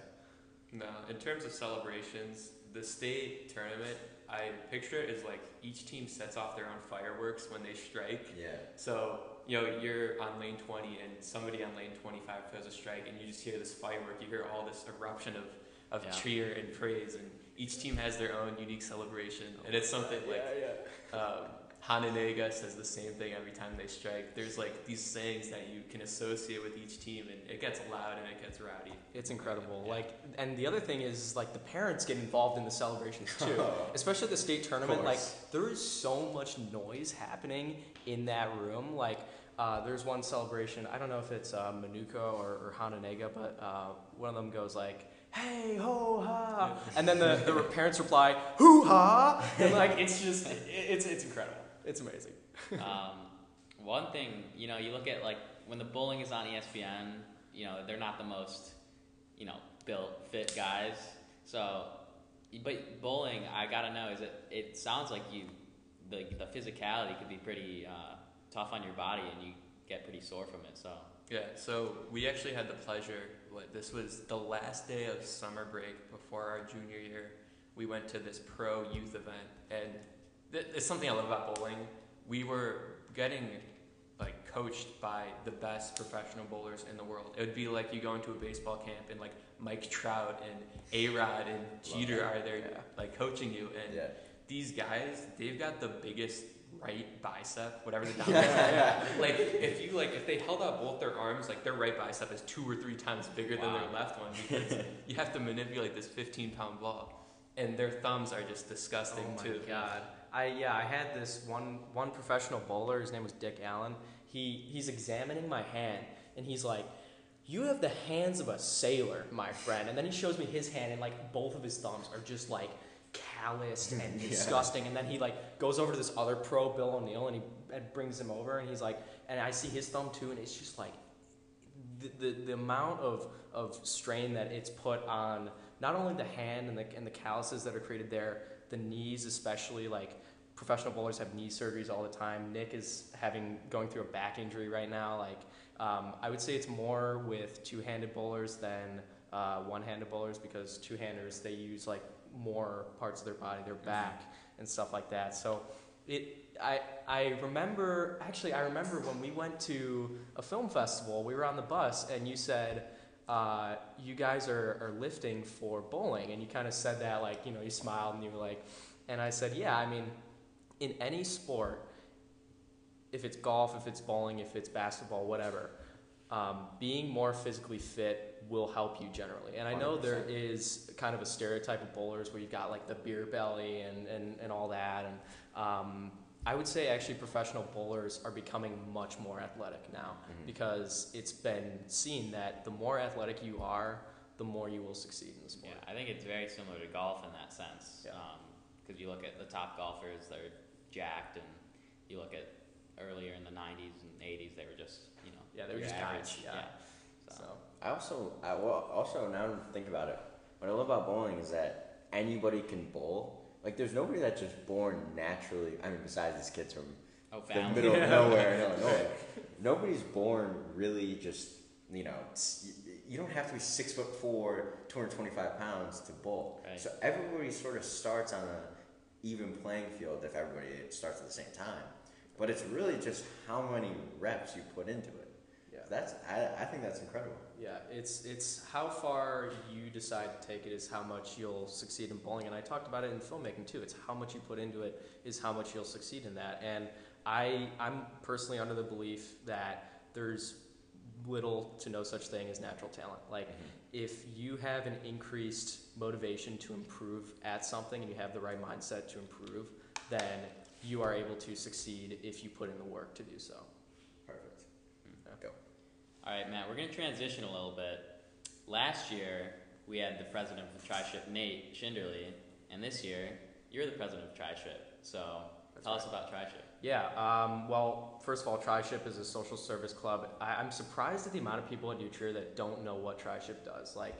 No, in terms of celebrations, the state tournament, I picture it as like each team sets off their own fireworks when they strike. yeah, So, you know, you're on lane 20 and somebody on lane 25 throws a strike and you just hear this firework. You hear all this eruption of, of Yeah. cheer and praise and each team has their own unique celebration. And it's something like um, Hononegah says the same thing every time they strike. There's like these sayings that you can associate with each team and it gets loud and it gets rowdy. It's incredible. Yeah. Like, and the other thing is like the parents get involved in the celebrations too, *laughs* *laughs* especially the state tournament. Like, there is so much noise happening in that room. Like, uh, there's one celebration. I don't know if it's uh, Minooka or, or Hononegah, but uh, one of them goes like. Hey ho ha, and then the, the parents reply hoo ha, and like it's just it, it's it's incredible. It's amazing. *laughs* um, one thing, you know, you look at like when the bowling is on ESPN, you know, they're not the most, you know, built, fit guys. So, but bowling, I gotta know, is it? It sounds like you, the the physicality could be pretty uh, tough on your body, and you get pretty sore from it. So, Yeah, so we actually had the pleasure. What this was the last day of summer break before our junior year. We went to this pro youth event, and th- it's something I love about bowling. We were getting like coached by the best professional bowlers in the world. It would be like you going to a baseball camp and like Mike Trout and A Rod and Jeter are there Yeah. like coaching you, and yeah. these guys they've got the biggest right bicep, whatever the *laughs* Yeah, dominant yeah. like if you like if they held out both their arms like their right bicep is two or three times bigger than their left one because *laughs* you have to manipulate this 15 pound ball and their thumbs are just disgusting too. oh my too god! I yeah, I had this one one professional bowler. His name was Dick Allen. He he's examining my hand, and he's like, "You have the hands of a sailor, my friend." And then he shows me his hand, and like both of his thumbs are just like calloused *laughs* and Yeah. disgusting. And then he like goes over to this other pro, Bill O'Neill, and he and brings him over, and he's like, and I see his thumb too, and it's just like the, the, the amount of, of strain that it's put on not only the hand and the, and the calluses that are created there, the knees especially, like professional bowlers have knee surgeries all the time. Nick is having going through a back injury right now. Like um, I would say it's more with two-handed bowlers than uh, one-handed bowlers because two-handers they use like more parts of their body, their back and stuff like that. So it I I remember actually I remember when we went to a film festival, we were on the bus and you said uh, you guys are, are lifting for bowling and you kind of said that like you know you smiled and you were like and I said yeah I mean in any sport if it's golf if it's bowling if it's basketball whatever um, being more physically fit will help you generally and I know there 100%. is kind of a stereotype of bowlers where you've got like the beer belly and, and, and all that and um, I would say actually professional bowlers are becoming much more athletic now Mhm. because it's been seen that the more athletic you are, the more you will succeed in the sport. yeah, I think it's very similar to golf in that sense. Yeah. Because you look at the top golfers, they're jacked, and you look at earlier in the '90s and '80s, they were just, you know, Yeah, they were just average. guys, yeah. So I also, I well, also now that I think about it, what I love about bowling is that anybody can bowl. Like, there's nobody that's just born naturally. I mean, besides these kids from oh, the middle of nowhere in Illinois, nobody's born really just, you know, you- you don't have to be six foot four, 225 pounds to bowl. Right. So everybody sort of starts on a even playing field if everybody starts at the same time. But it's really just how many reps you put into it. yeah, That's I, I think that's incredible. Yeah, it's it's how far you decide to take it is how much you'll succeed in bowling, and I talked about it in filmmaking too. It's how much you put into it is how much you'll succeed in that, and I I'm personally under the belief that there's little to no such thing as natural talent. Like mm-hmm. if you have an increased motivation to improve at something and you have the right mindset to improve, then you are able to succeed if you put in the work to do so. All right, Matt, we're going to transition a little bit. Last year, we had the president of Tri-Ship, Nate Schinderly, and this year, you're the president of Tri-Ship. So That's tell right. us about Tri-Ship. Yeah, um, well, first of all, Tri-Ship is a social service club. I, I'm surprised at the amount of people in New Trier that don't know what Tri-Ship does. Like,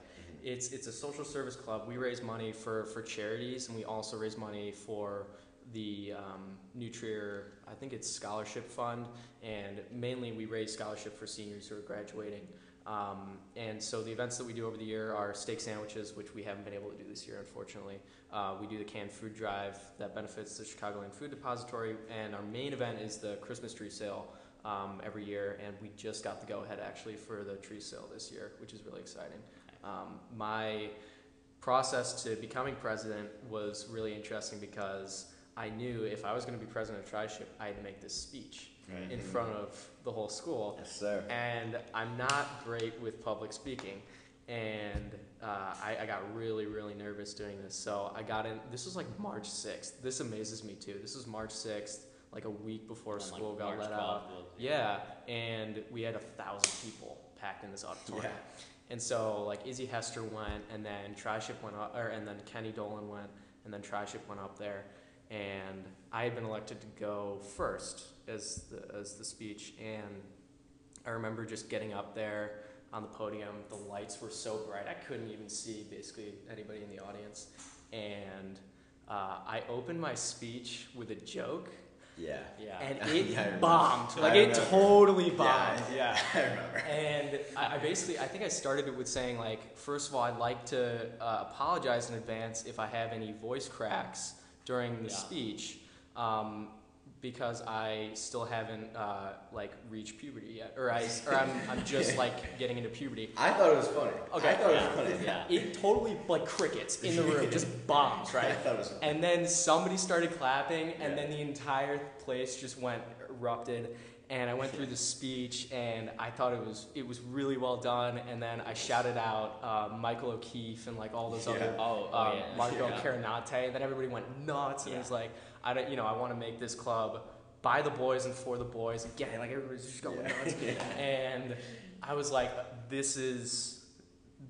it's it's a social service club. We raise money for, for charities, and we also raise money for the um, New Trier, I think it's scholarship fund, and mainly we raise scholarship for seniors who are graduating. Um, and so the events that we do over the year are steak sandwiches, which we haven't been able to do this year, unfortunately. Uh, we do the canned food drive that benefits the Chicagoland Food Depository, and our main event is the Christmas tree sale um, every year. And we just got the go ahead actually for the tree sale this year, which is really exciting. Um, my process to becoming president was really interesting because I knew if I was going to be president of Tri-Ship, I had to make this speech Right. in front of the whole school Yes, sir. and I'm not great with public speaking. And uh, I, I got really, really nervous doing this. So I got in. This was like March 6th. This amazes me too. This was March 6th, like a week before And, like, school got March let out. 12th was- Yeah, and we had a thousand people packed in this auditorium. And so like Izzy Hester went, and then Tri-Ship went up, or and then Kenny Dolan went, and then Tri-Ship went up there, and I had been elected to go first as the as the speech, and I remember just getting up there on the podium. The lights were so bright I couldn't even see basically anybody in the audience, and uh, I opened my speech with a joke, Yeah. Yeah. *laughs* and it remember. bombed. Like it totally Yeah, bombed. yeah, *laughs* I remember. And I, I basically, I think I started it with saying like, first of all, I'd like to uh, apologize in advance if I have any voice cracks during the Yeah. speech, um, because I still haven't uh, like reached puberty yet, or I, or I'm, I'm just *laughs* like getting into puberty. I thought it was funny. Okay. I thought Yeah. it was funny. Yeah. It totally like crickets in the room, just *laughs* bombs, right? I thought it was funny. And then somebody started clapping, and Yeah. then the entire place just went erupted. And I went through the speech, and I thought it was it was really well done. And then I shouted out uh, Michael O'Keefe and like all those Yeah. other Oh, oh um, yeah. Marco yeah. Carinate, and then everybody went nuts. And it Yeah. was like, I don't, you know, I want to make this club by the boys and for the boys. Again, like everybody's just going nuts. *laughs* And I was like, this is,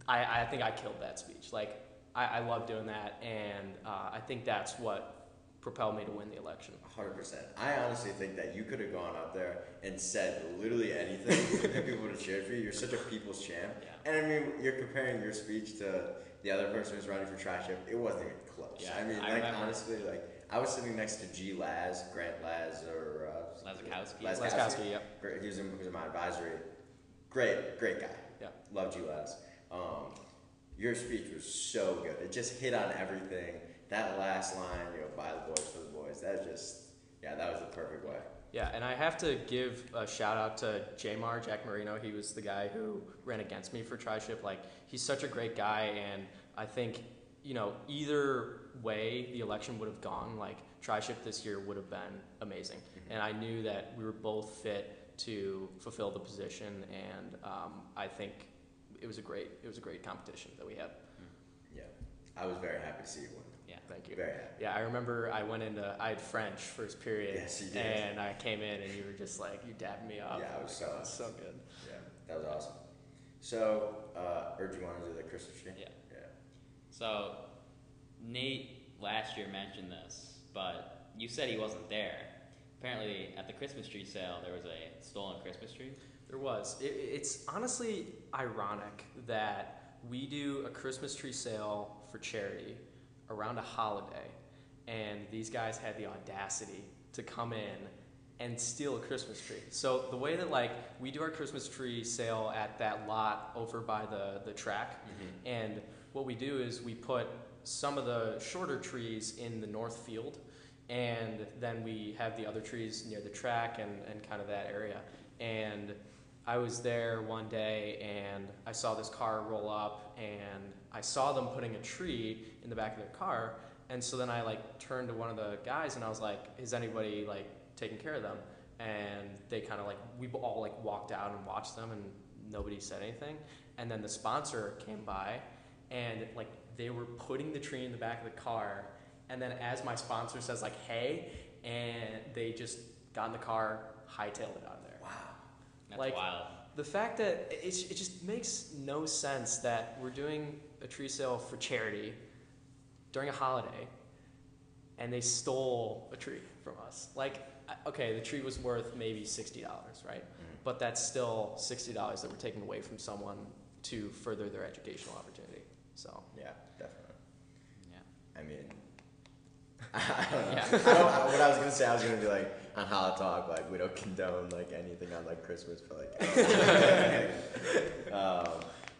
I, I think I killed that speech. Like, I, I love doing that, and uh, I think that's what propelled me to win the election. Hundred percent. I honestly think that you could have gone up there and said literally anything, *laughs* and people would have cheered for you. You're such a people's champ. Yeah. And I mean, you're comparing your speech to the other person who's running for tri-ship. It wasn't even close. Yeah, I mean, I like remember. honestly, like I was sitting next to G. Laz, Grant Laz, or uh, Lazikowski. Lazikowski. Laskowski, yep. Great, he was in, he was in my advisory. Great, great guy. Yeah. Love G. Laz. Um, your speech was so good. It just hit on everything. That last line, you know, by the boys for the boys. That was just, yeah, that was the perfect way. Yeah, and I have to give a shout out to Jamar Jack Marino. He was the guy who ran against me for Tri-Ship. Like, he's such a great guy, and I think, you know, either way the election would have gone, like, Tri-Ship this year would have been amazing. And I knew that we were both fit to fulfill the position, and um, I think it was a great it was a great competition that we had. Yeah, I was very happy to see you win. Thank you. Very happy. Yeah, I remember I went into I had French first period, Yes, you did. and I came in and you were just like you dabbed me up. Yeah, I was so Like, oh, so good. Yeah, that was awesome. So, uh, or do you want to do the Christmas tree? Yeah. Yeah. So, Nate last year mentioned this, but you said he wasn't there. Apparently, at the Christmas tree sale, there was a stolen Christmas tree. There was. It, it's honestly ironic that we do a Christmas tree sale for charity around a holiday, and these guys had the audacity to come in and steal a Christmas tree. So the way that like we do our Christmas tree sale at that lot over by the the track, mm-hmm. and what we do is we put some of the shorter trees in the north field, and then we have the other trees near the track and, and kind of that area. And I was there one day and I saw this car roll up and I saw them putting a tree in the back of their car. And so then I like turned to one of the guys and I was like, is anybody like taking care of them? and they kind of like we all like walked out and watched them, and nobody said anything. And then the sponsor came by, and like they were putting the tree in the back of the car, and then as my sponsor says like hey, and they just got in the car, hightailed it out of there. Wow. That's Like- wild. The fact that it, it just makes no sense that we're doing a tree sale for charity during a holiday and they stole a tree from us. Like, okay, the tree was worth maybe $60, right? Mhm. But that's still $60 that we're taking away from someone to further their educational opportunity. So, Yeah, definitely. Yeah. I mean, *laughs* I *laughs* don't know. Yeah. I don't, I- what I was gonna say, I was gonna be like on Challah Talk, like we don't condone like anything on like Christmas, but like, *laughs* um,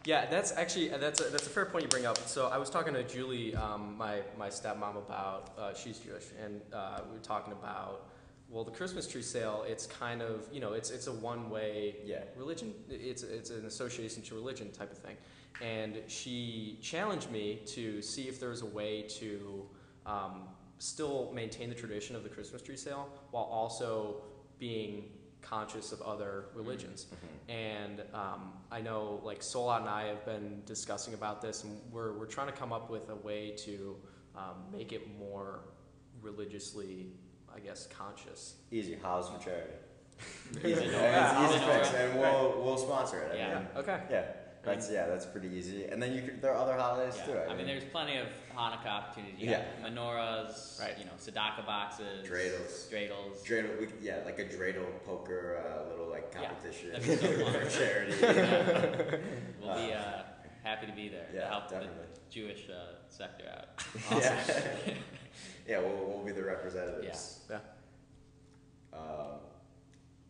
Yeah, that's actually that's a, that's a fair point you bring up. So I was talking to Julie, um, my my stepmom, about uh, she's Jewish, and uh, we were talking about well, the Christmas tree sale. It's kind of you know it's it's a one way yeah, religion. It's it's an association to religion type of thing, and she challenged me to see if there was a way to um, still maintain the tradition of the Christmas tree sale while also being conscious of other religions. Mhm. And um, I know, like Solot and I have been discussing about this, and we're we're trying to come up with a way to um, make it more religiously, I guess, conscious. easy. House for charity. *laughs* Easy Yeah, Nora. it's Easy easy fix, and we'll we'll sponsor it. I Yeah. mean, Okay. yeah. That's yeah, that's pretty easy. And then you could there are other holidays too. Yeah. I mean, there's plenty of Hanukkah opportunities. You Yeah. got menorahs, Right. you know, tzedakah boxes, Dreidels. dreidels. dreidel. We, yeah, like a dreidel poker, uh, little like competition that'd be so *laughs* fun. for charity. *laughs* Yeah. *laughs* We'll be uh, happy to be there to Yeah, help definitely. the Jewish uh, sector out. Yeah, yeah, we'll, we'll be the representatives. Yeah. Um,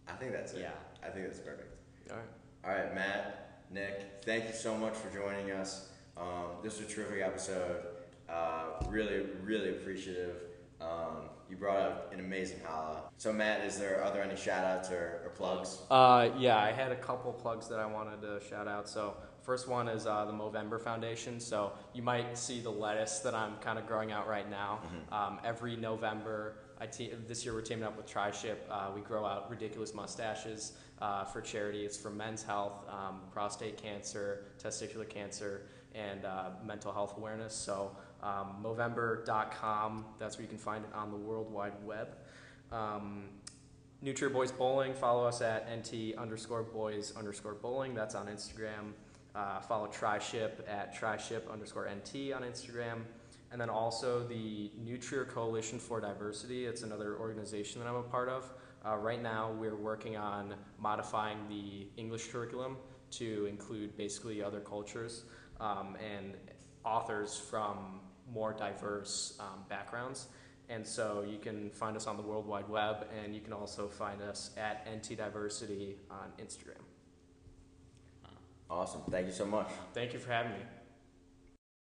I think that's it. Yeah. I think that's perfect. All right. All right, Matt, Nick, thank you so much for joining us. Um, this was a terrific episode. Uh, really, really appreciative. Um, you brought up an amazing challah. So, Matt, is there are there any shout outs or, or plugs? Uh, yeah, I had a couple plugs that I wanted to shout out. So first one is uh, the Movember Foundation. So you might see the lettuce that I'm kind of growing out right now. Um, every November, I te- this year we're teaming up with Tri-Ship. Uh, we grow out ridiculous mustaches uh, for charity. It's for men's health, um, prostate cancer, testicular cancer, and uh, mental health awareness. So um, Movember.com, that's where you can find it on the World Wide Web. Um, Boys Bowling. Follow us at nt underscore boys underscore bowling. That's on Instagram. Uh, follow Tri-Ship at Tri-Ship underscore nt on Instagram. And then also the New Trier Coalition for Diversity. It's another organization that I'm a part of. Uh, right now, we're working on modifying the English curriculum to include basically other cultures um, and authors from more diverse um, backgrounds. And so you can find us on the World Wide Web, and you can also find us at NT Diversity on Instagram. Awesome. Thank you so much. Thank you for having me.